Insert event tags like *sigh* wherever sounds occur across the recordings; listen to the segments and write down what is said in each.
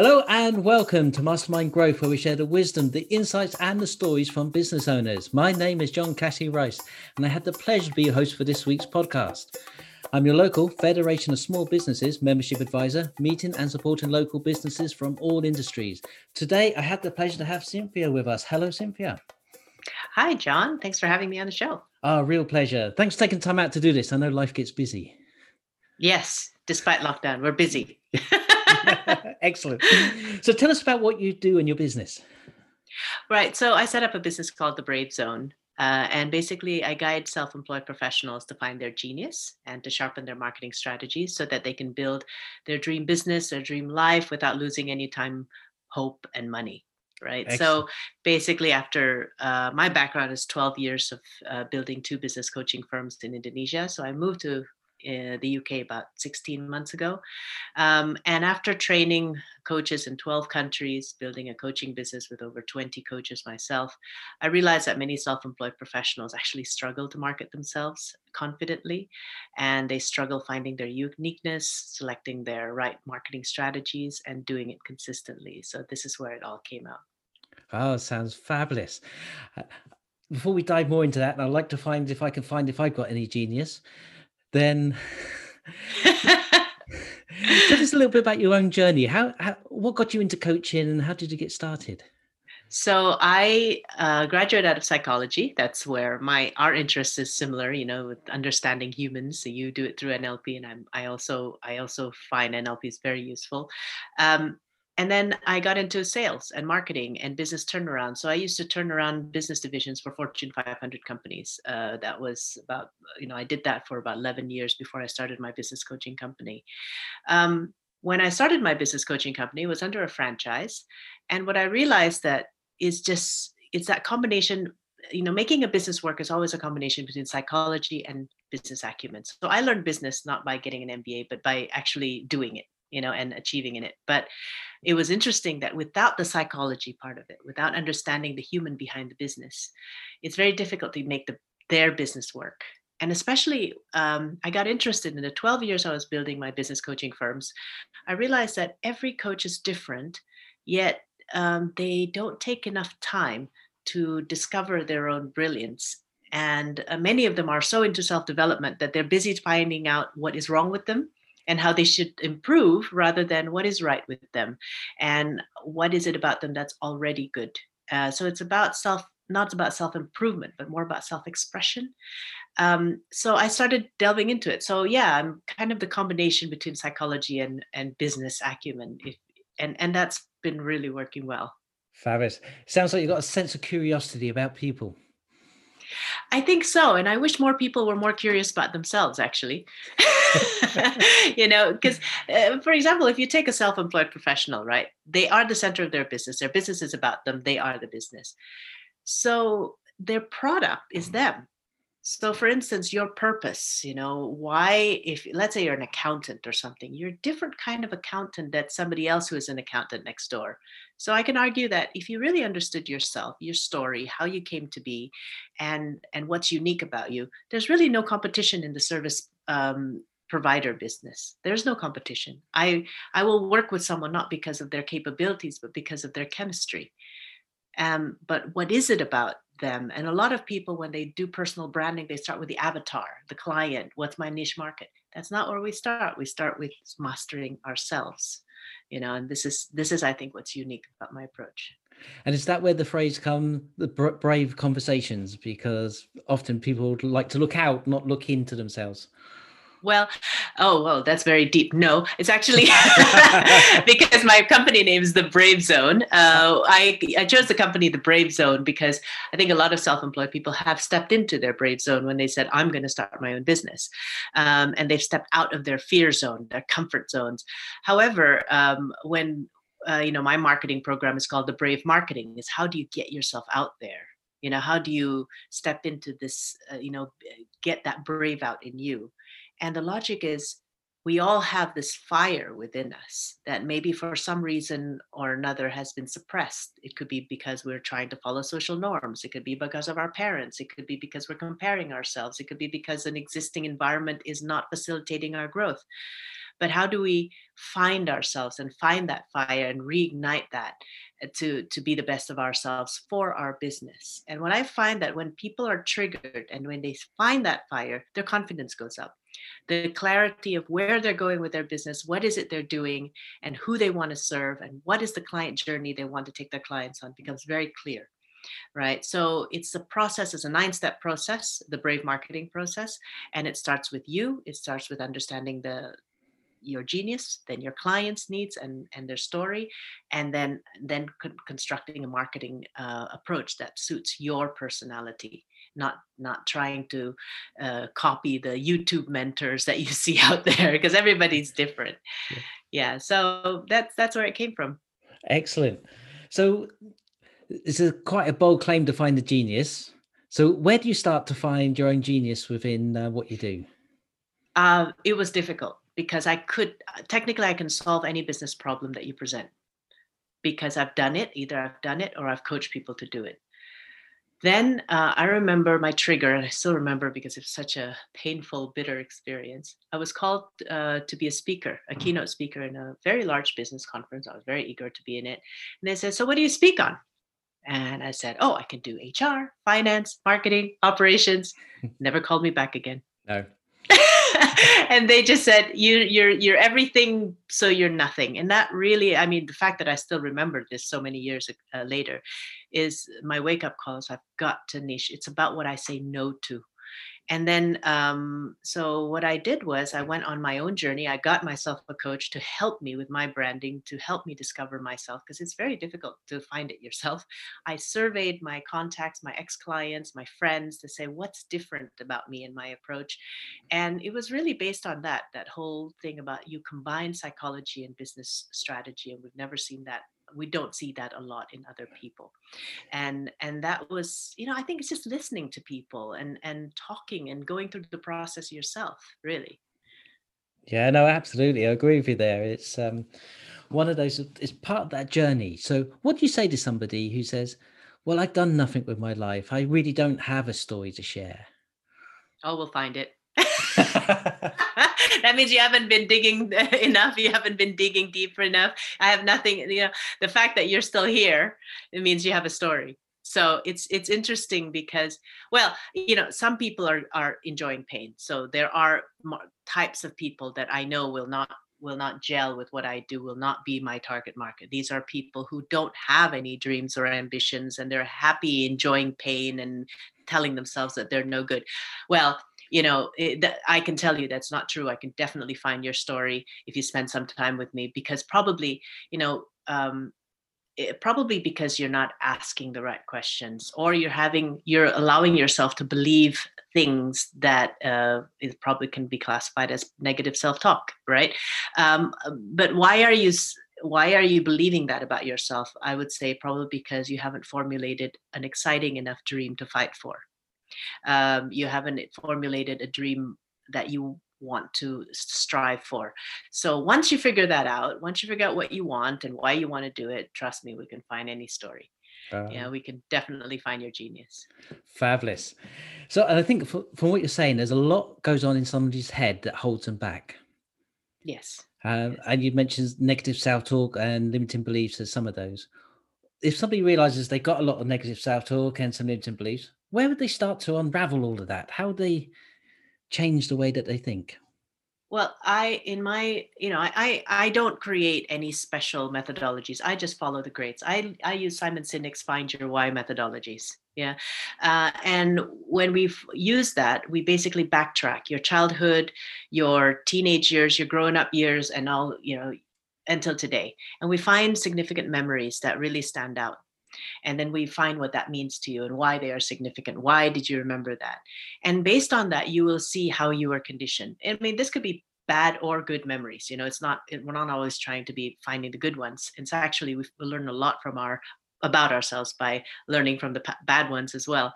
Hello and welcome to Mastermind Growth, where we share the wisdom, the insights, and the stories from business owners. My name is John Cassidy-Rice, and I had the pleasure to be your host for this week's podcast. I'm your local Federation of Small Businesses membership advisor, meeting and supporting local businesses from all industries. Today, I had the pleasure to have Cynthia with us. Hello, Cynthia. Hi, John. Thanks for having me on the show. Ah, oh, real pleasure. Thanks for taking time out to do this. I know life gets busy. Yes, despite lockdown, we're busy. *laughs* *laughs* Excellent. So tell us about what you do in your business. Right. So I set up a business called the Brave Zone. Uh, and basically, I guide self employed professionals to find their genius and to sharpen their marketing strategies so that they can build their dream business, their dream life without losing any time, hope, and money. Right. Excellent. So basically, after uh, my background is 12 years of uh, building two business coaching firms in Indonesia. So I moved to in the UK about 16 months ago. Um, and after training coaches in 12 countries, building a coaching business with over 20 coaches myself, I realized that many self employed professionals actually struggle to market themselves confidently and they struggle finding their uniqueness, selecting their right marketing strategies, and doing it consistently. So, this is where it all came out. Oh, sounds fabulous. Uh, before we dive more into that, I'd like to find if I can find if I've got any genius then *laughs* tell us a little bit about your own journey. How, how, what got you into coaching, and how did you get started? So I uh, graduated out of psychology. That's where my our interest is similar. You know, with understanding humans. So you do it through NLP, and I'm I also I also find NLP is very useful. Um, and then I got into sales and marketing and business turnaround. So I used to turn around business divisions for Fortune 500 companies. Uh, that was about, you know, I did that for about 11 years before I started my business coaching company. Um, when I started my business coaching company, it was under a franchise. And what I realized that is just, it's that combination you know making a business work is always a combination between psychology and business acumen so i learned business not by getting an mba but by actually doing it you know and achieving in it. But it was interesting that without the psychology part of it without understanding the human behind the business it's very difficult to make the, their business work. And especially um, i got interested in the 12 years i was building my business coaching firms i realized that every coach is different yet um, they don't take enough time to discover their own brilliance. And uh, many of them are so into self development that they're busy finding out what is wrong with them and how they should improve rather than what is right with them and what is it about them that's already good. Uh, so it's about self not about self improvement but more about self expression um, so i started delving into it. So yeah i'm kind of the combination between psychology and and business acumen if, and and that's been really working well. Fabulous sounds like you've got a sense of curiosity about people I think so. And I wish more people were more curious about themselves, actually. *laughs* you know, because, uh, for example, if you take a self employed professional, right, they are the center of their business. Their business is about them, they are the business. So their product is them. So, for instance, your purpose, you know, why, if let's say you're an accountant or something, you're a different kind of accountant than somebody else who is an accountant next door. So, I can argue that if you really understood yourself, your story, how you came to be, and and what's unique about you, there's really no competition in the service um, provider business. There's no competition. I I will work with someone not because of their capabilities, but because of their chemistry. Um, but what is it about them. And a lot of people, when they do personal branding, they start with the avatar, the client, what's my niche market. That's not where we start. We start with mastering ourselves, you know, and this is this is I think what's unique about my approach. And is that where the phrase come, the brave conversations? Because often people like to look out, not look into themselves. Well, oh, well, that's very deep. No, it's actually *laughs* *laughs* because my company name is the Brave Zone. Uh, I, I chose the company the Brave Zone because I think a lot of self-employed people have stepped into their Brave Zone when they said, "I'm going to start my own business," um, and they've stepped out of their fear zone, their comfort zones. However, um, when uh, you know my marketing program is called the Brave Marketing, is how do you get yourself out there? You know, how do you step into this? Uh, you know, get that brave out in you and the logic is we all have this fire within us that maybe for some reason or another has been suppressed. It could be because we're trying to follow social norms. It could be because of our parents. It could be because we're comparing ourselves. It could be because an existing environment is not facilitating our growth. but how do we find ourselves and find that fire and reignite that uh, to to be the best of ourselves for our business and what i find that when people are triggered and when they find that fire their confidence goes up the clarity of where they're going with their business what is it they're doing and who they want to serve and what is the client journey they want to take their clients on becomes very clear right? So it's a process it's a nine step process the brave marketing process and it starts with you it starts with understanding the your genius then your clients needs and and their story and then then con- constructing a marketing uh, approach that suits your personality not not trying to uh, copy the youtube mentors that you *laughs* see out there because everybody's different yeah. yeah so that's that's where it came from excellent so it's a quite a bold claim to find the genius so where do you start to find your own genius within uh, what you do uh, it was difficult because I could technically I can solve any business problem that you present because I've done it. Either I've done it or I've coached people to do it. Then uh, I remember my trigger, and I still remember because it's such a painful, bitter experience. I was called uh, to be a speaker, a keynote speaker in a very large business conference. I was very eager to be in it. And they said, So, what do you speak on? And I said, Oh, I can do HR, finance, marketing, operations. *laughs* Never called me back again. No. *laughs* *laughs* and they just said you you're you're everything so you're nothing. And that really i mean the fact that i still remember this so many years uh, later is my wake up calls i've got to niche. It's about what i say no to and then um, so what i did was i went on my own journey i got myself a coach to help me with my branding to help me discover myself because it's very difficult to find it yourself. *laughs* I surveyed my contacts my ex-clients my friends to say what's different about me and my approach and it was really based on that that whole thing about you combine psychology and business strategy and we've never seen that we don't see that a lot in other people. And and that was you know i think it's just listening to people and and talking and going through the process yourself really. Yeah no absolutely i agree with you there. It's um one of those it's part of that journey. So what do you say to somebody who says well i've done nothing with my life. I really don't have a story to share? Oh we'll find it *laughs* that means you haven't been digging *laughs* enough you haven't been digging deeper enough i have nothing you know the fact that you're still here it means you have a story so it's it's interesting because well you know some people are are enjoying pain so there are types of people that i know will not will not gel with what I do, will not be my target market. These are people who don't have any dreams or ambitions and they're happy enjoying pain and telling themselves that they're no good. Well, you know it, that i can tell you that's not true i can definitely find your story if you spend some time with me because probably you know um, it, eh, probably because you're not asking the right questions or you're having you're allowing yourself to believe things that uh, it probably can be classified as negative self-talk right? Um, but why are you why are you believing that about yourself? I would say probably because you haven't formulated an exciting enough dream to fight for um, you haven't formulated a dream that you want to strive for. So once you figure that out, once you figure out what you want and why you want to do it, trust me, we can find any story. Um, yeah, we can definitely find your genius. Fabulous. So, I think from, from what you're saying, there's a lot goes on in somebody's head that holds them back. Yes. Uh, yes. And you mentioned negative self-talk and limiting beliefs as some of those. If somebody realizes they got a lot of negative self-talk and some limiting beliefs, where would they start to unravel all of that? How would they change the way that they think? Well, I in my you know I I don't create any special methodologies. I just follow the greats. I I use Simon Sinek's Find Your Why methodologies. Yeah, uh, and when we've used that, we basically backtrack your childhood, your teenage years, your growing up years, and all you know until today, and we find significant memories that really stand out and then we find what that means to you and why they are significant. Why did you remember that? And based on that you will see how you are conditioned. I mean this could be bad or good memories you know it's not we're not always trying to be finding the good ones. It's actually we learn a lot from our about ourselves by learning from the bad ones as well.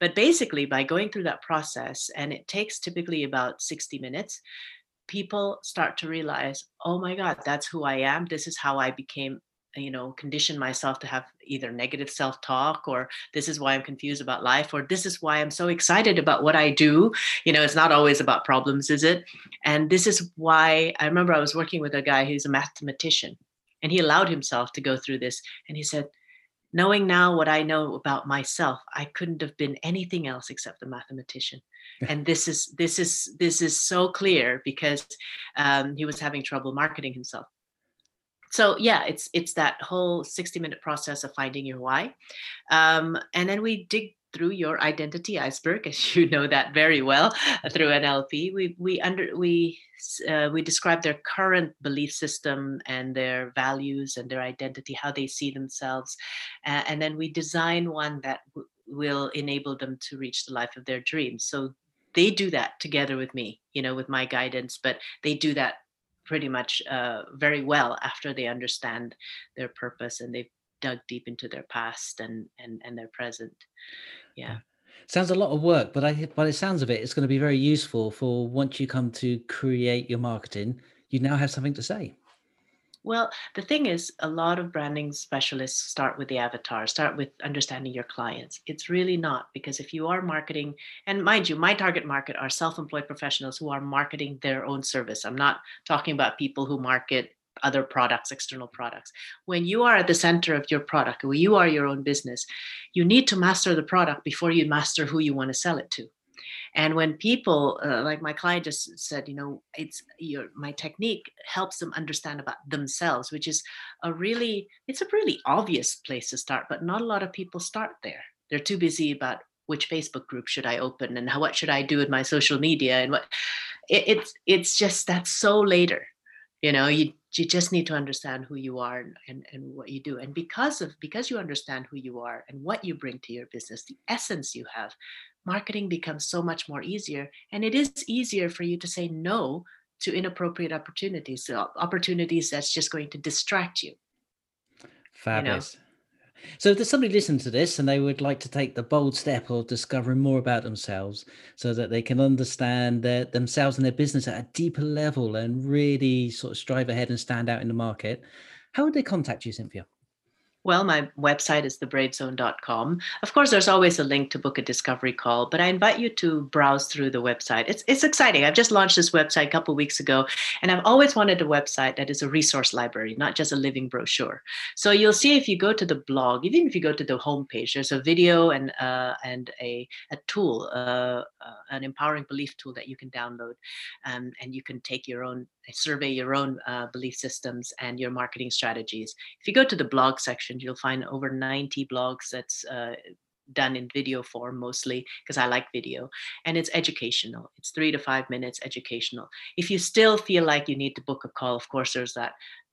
But basically by going through that process and it takes typically about 60 minutes people start to realize oh my god that's who i am. This is how i became you know condition myself to have either negative self-talk or this is why i'm confused about life or this is why i'm so excited about what i do you know it's not always about problems is it And this is why I remember I was working with a guy who's a mathematician, and he allowed himself to go through this. And he said, knowing now what I know about myself, I couldn't have been anything else except a mathematician. *laughs* and this is this is this is so clear because um, he was having trouble marketing himself. So yeah, it's it's that whole 60 minute process of finding your why, um, and then we dig through your identity iceberg, *laughs* as you know that very well uh, through NLP. We we under we uh, we describe their current belief system and their values and their identity, how they see themselves, uh, and then we design one that w- will enable them to reach the life of their dreams. So they do that together with me, you know, with my guidance, but they do that pretty much uh, very well after they understand their purpose and they've dug deep into their past and and and their present. Yeah. Sounds a lot of work but i by the sounds of it it's going to be very useful for once you come to create your marketing you now have something to say well, the thing is, a lot of branding specialists start with the avatar, start with understanding your clients. It's really not because if you are marketing, and mind you, my target market are self employed professionals who are marketing their own service. I'm not talking about people who market other products, external products. When you are at the center of your product, when you are your own business, you need to master the product before you master who you want to sell it to. And when people, uh, like my client just said, you know, it's your my technique helps them understand about themselves, which is a really, it's a really obvious place to start, but not a lot of people start there. They're too busy about which Facebook group should I open and how, what should I do with my social media and what. It, it's it's just that's so later you know you you just need to understand who you are and, and, and what you do and because of because you understand who you are and what you bring to your business the essence you have marketing becomes so much more easier and it is easier for you to say no to inappropriate opportunities so opportunities that's just going to distract you fabulous you know? So if there's somebody listening to this and they would like to take the bold step of discovering more about themselves so that they can understand their, themselves and their business at a deeper level and really sort of strive ahead and stand out in the market, how would they contact you, Cynthia? Well, my website is thebravezone.com. Of course, there's always a link to book a discovery call, but I invite you to browse through the website. It's, it's exciting. I've just launched this website a couple weeks ago, and I've always wanted a website that is a resource library, not just a living brochure. So you'll see if you go to the blog, even if you go to the homepage, there's a video and uh, and a, a tool, uh, uh, an empowering belief tool that you can download, um, and you can take your own survey your own uh, belief systems and your marketing strategies. If you go to the blog section, you'll find over 90 blogs that's uh, done in video form mostly because I like video and it's educational. It's three to five minutes educational. If you still feel like you need to book a call, of course, there's that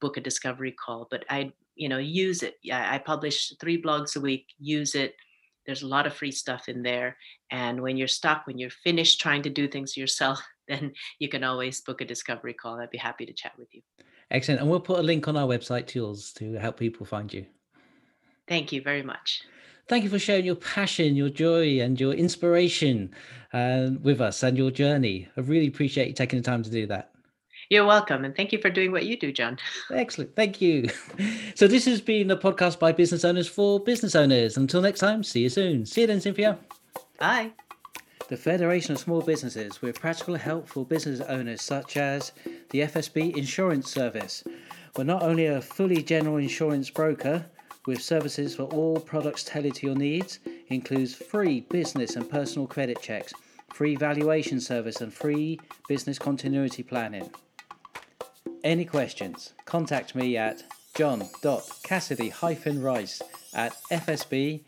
book a discovery call, but I, you know, use it. Yeah, I publish three blogs a week, use it. There's a lot of free stuff in there. And when you're stuck, when you're finished trying to do things yourself, *laughs* then you can always book a discovery call. I'd be happy to chat with you. Excellent. And we'll put a link on our website to yours to help people find you. Thank you very much. Thank you for sharing your passion, your joy, and your inspiration uh, with us and your journey. I really appreciate you taking the time to do that. You're welcome. And thank you for doing what you do, John. Excellent. Thank you. *laughs* So, this has been a podcast by business owners for business owners. Until next time, see you soon. See you then, Cynthia. Bye the Federation of Small Businesses with practical help for business owners such as the FSB Insurance Service. We're not only a fully general insurance broker with services for all products tailored to your needs, includes free business and personal credit checks, free valuation service and free business continuity planning. Any questions? Contact me at john.cassidy-rice at fsb.org.uk.